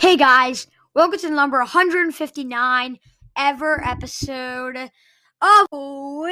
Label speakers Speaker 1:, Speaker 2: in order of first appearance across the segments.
Speaker 1: Hey guys, welcome to number 159 ever episode of Wiz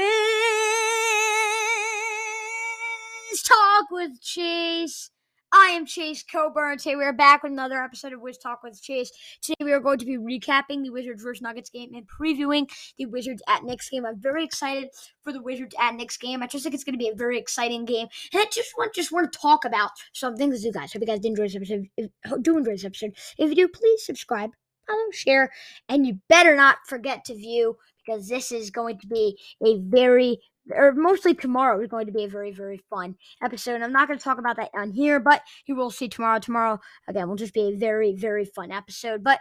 Speaker 1: Talk with Chase. I am Chase Coburn. Today we are back with another episode of Wiz Talk with Chase. Today we are going to be recapping the Wizards vs Nuggets game and previewing the Wizards at Knicks game. I'm very excited for the Wizards at Knicks game. I just think it's going to be a very exciting game, and I just want just want to talk about some things with you guys. Hope you guys did enjoy this episode. If, do enjoy this episode. If you do, please subscribe, follow, share, and you better not forget to view because this is going to be a very or mostly tomorrow is going to be a very very fun episode. I'm not going to talk about that on here, but you will see tomorrow. Tomorrow again will just be a very very fun episode. But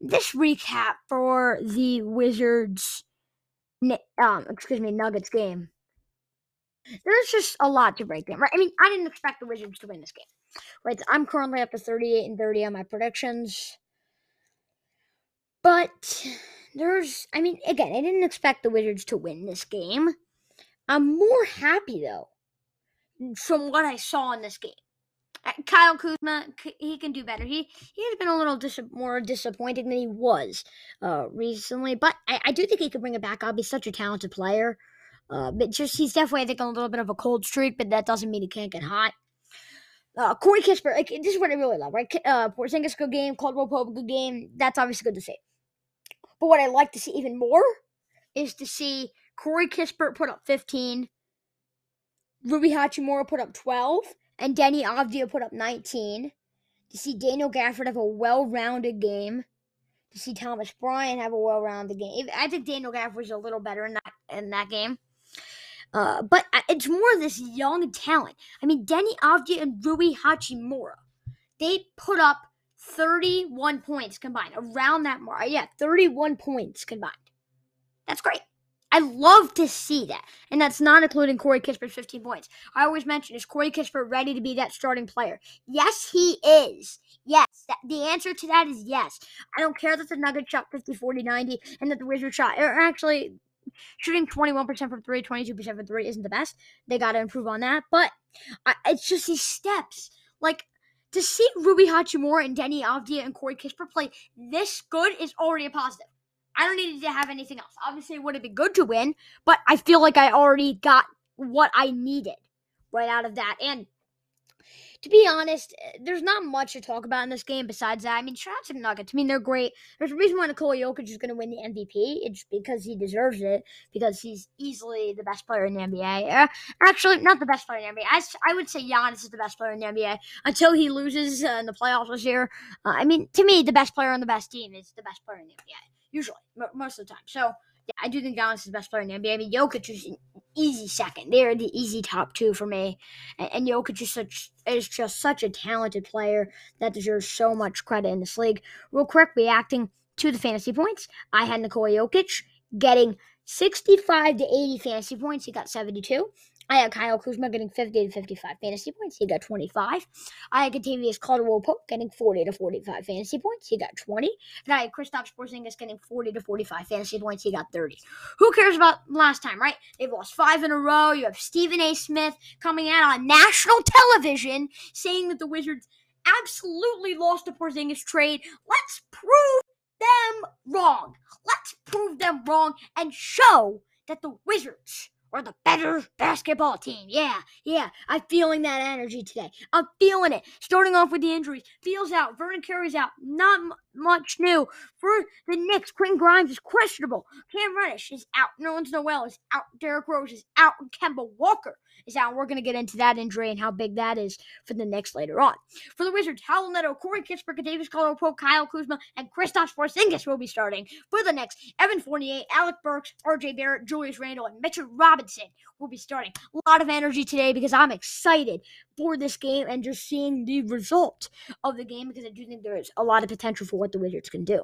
Speaker 1: this recap for the Wizards, um, excuse me, Nuggets game. There's just a lot to break down, right? I mean, I didn't expect the Wizards to win this game, right? I'm currently up to 38 and 30 on my predictions, but there's, I mean, again, I didn't expect the Wizards to win this game. I'm more happy though from what I saw in this game. Uh, Kyle Kuzma, he can do better. He he has been a little dis- more disappointing than he was uh, recently, but I, I do think he could bring it back up. He's such a talented player. Uh, but just he's definitely I think on a little bit of a cold streak, but that doesn't mean he can't get hot. Uh, Corey Kispert, like this is what I really love, right? Uh, Porzingis good game, Caldwell Pope good game. That's obviously good to see. But what I like to see even more is to see Corey Kispert put up 15. Rui Hachimura put up 12. And Deni Avdija put up 19. To see Daniel Gafford have a well rounded game. To see Thomas Bryant have a well rounded game. I think Daniel Gafford was a little better in that, in that game. Uh, but it's more of this young talent. I mean, Deni Avdija and Rui Hachimura, they put up 31 points combined, around that mark. Yeah, 31 points combined. That's great. I love to see that. And that's not including Corey Kispert's 15 points. I always mention, is Corey Kispert ready to be that starting player? Yes, he is. Yes. That, the answer to that is yes. I don't care that the Nuggets shot 50, 40, 90, and that the Wizards shot, or actually, shooting 21% from three, 22% from three isn't the best. They got to improve on that. But I, it's just these steps. Like, to see Rui Hachimura and Deni Avdija and Corey Kispert play this good is already a positive. I don't need to have anything else. Obviously, it would have been good to win, but I feel like I already got what I needed right out of that. And to be honest, eh, there's not much to talk about in this game besides that. I mean, shout out Nuggets. I mean, they're great. There's a reason why Nikola Jokic is going to win the MVP. It's because he deserves it, because he's easily the best player in the NBA. Uh, actually, not the best player in the NBA. I, I would say Giannis is the best player in the NBA until he loses uh, in the playoffs this year. Uh, I mean, to me, the best player on the best team is the best player in the NBA usually most of the time. So yeah, I do think Giannis is the best player in the NBA. I mean, Jokic is an easy second. They're the easy top two for me, and, and Jokic is such is just such a talented player that deserves so much credit in this league. Real quick, reacting to the fantasy points, I had Nikola Jokic getting 65 to 80 fantasy points. He got 72. I had Kyle Kuzma getting 50 to 55 fantasy points. He got 25. I had Kentavious Caldwell Pope getting 40 to 45 fantasy points. He got 20. And I had Kristaps Porzingis getting 40 to 45 fantasy points. He got 30. Who cares about last time, right? They've lost five in a row. You have Stephen A. Smith coming out on national television saying that the Wizards absolutely lost the Porzingis trade. Let's prove them wrong. Let's prove them wrong and show that the Wizards we're the better basketball team. Yeah, yeah. I'm feeling that energy today. I'm feeling it. Starting off with the injuries. Beal's out. Vernon Carey's out. Not much new. For the Knicks, Quentin Grimes is questionable. Cam Reddish is out. Nerlens Noel is out. Derrick Rose is out. And Kemba Walker is out. We're going to get into that injury and how big that is for the Knicks later on. For the Wizards, Raul Neto, Corey Kispert, Davis Caldwell Pope, Kyle Kuzma, and Kristaps Porzingis will be starting. For the Knicks, Evan Fournier, Alec Burks, RJ Barrett, Julius Randle, and Mitchell Robinson will be starting. A lot of energy today because I'm excited for this game and just seeing the result of the game because I do think there is a lot of potential for what the Wizards can do.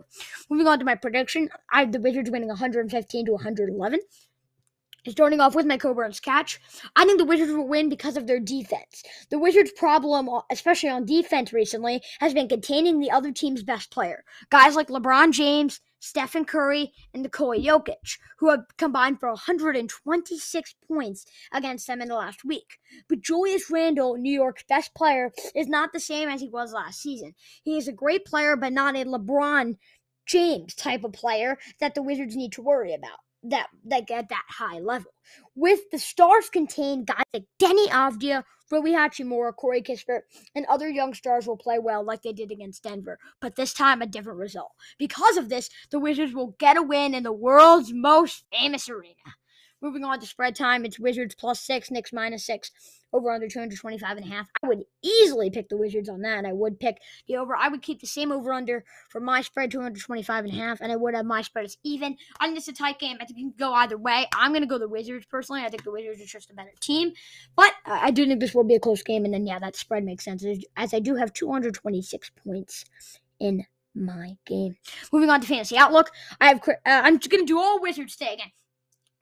Speaker 1: Moving on to my prediction, I have the Wizards winning 115 to 111. Starting off with my Coburn's catch, I think the Wizards will win because of their defense. The Wizards' problem, uh, especially on defense recently, has been containing the other team's best player. Guys like LeBron James, Stephen Curry, and Nikola Jokic, who have combined for 126 points against them in the last week. But Julius Randle, New York's best player, is not the same as he was last season. He is a great player, but not a LeBron James type of player that the Wizards need to worry about that like at that high level. With the stars contained guys like Deni Avdija, Rui Hachimura, Corey Kispert, and other young stars will play well like they did against Denver, but this time a different result. Because of this, the Wizards will get a win in the world's most famous arena. Moving on to spread time, it's Wizards plus six, Knicks minus six over under 225 and a half. I would easily pick the Wizards on that. I would pick the over. I would keep the same over under for my spread 225 and a half, and I would have my spread as even. I think it's a tight game. I think it can go either way. I'm going to go the Wizards personally. I think the Wizards are just a better team, but I do think this will be a close game. And then yeah, that spread makes sense as I do have 226 points in my game. Moving on to fantasy outlook, I have uh, I'm just going to do all Wizards today again.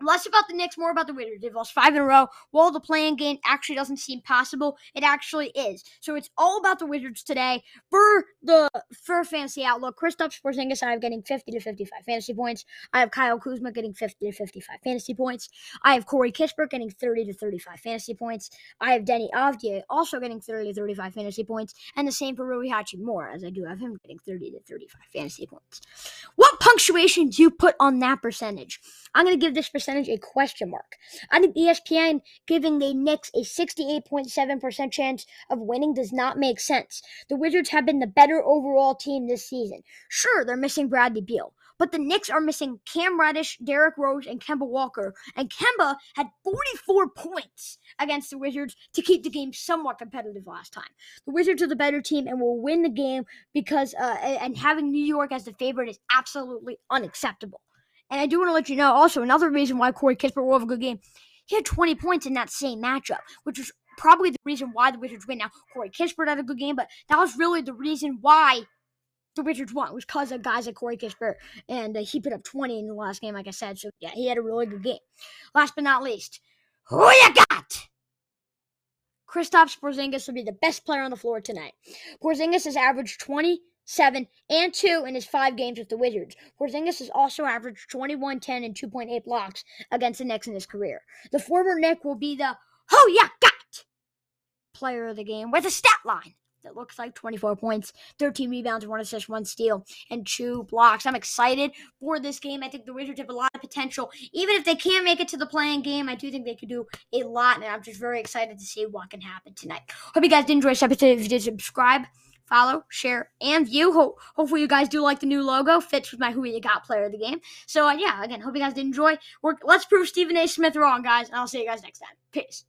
Speaker 1: Less about the Knicks, more about the Wizards. They've lost five in a row. While the play-in game actually doesn't seem possible, it actually is. So it's all about the Wizards today. For the for fantasy outlook, Kristaps Porzingis, I have getting 50 to 55 fantasy points. I have Kyle Kuzma getting 50 to 55 fantasy points. I have Corey Kispert getting 30 to 35 fantasy points. I have Deni Avdija also getting 30 to 35 fantasy points. And the same for Rui Hachimura, as I do have him getting 30 to 35 fantasy points. What punctuation do you put on that percentage? I'm to give this percentage a question mark. I think ESPN giving the Knicks a 68.7% chance of winning does not make sense. The Wizards have been the better overall team this season. Sure, they're missing Bradley Beal, but the Knicks are missing Cam Reddish, Derrick Rose, and Kemba Walker. And Kemba had 44 points against the Wizards to keep the game somewhat competitive last time. The Wizards are the better team and will win the game because uh, and having New York as the favorite is absolutely unacceptable. And I do want to let you know also another reason why Corey Kispert will have a good game. He had 20 points in that same matchup, which was probably the reason why the Wizards win. Now, Corey Kispert had a good game, but that was really the reason why the Wizards won was because of guys like Corey Kispert, and uh, he put up 20 in the last game, like I said. So, yeah, he had a really good game. Last but not least, who you got? Kristaps Porzingis will be the best player on the floor tonight. Porzingis has averaged 20 7, and 2 in his five games with the Wizards. Porzingis has also averaged 21, 10, and 2.8 blocks against the Knicks in his career. The former Knick will be the oh, who ya got player of the game with a stat line that looks like 24 points, 13 rebounds, 1 assist, 1 steal, and 2 blocks. I'm excited for this game. I think the Wizards have a lot of potential. Even if they can't make it to the play-in game, I do think they could do a lot, and I'm just very excited to see what can happen tonight. Hope you guys did enjoy this episode. If you did, subscribe follow, share, and view. Ho- hopefully, you guys do like the new logo. Fits with my Who You Got player of the game. So, uh, yeah, again, hope you guys did enjoy. We're, let's prove Stephen A. Smith wrong, guys. And I'll see you guys next time. Peace.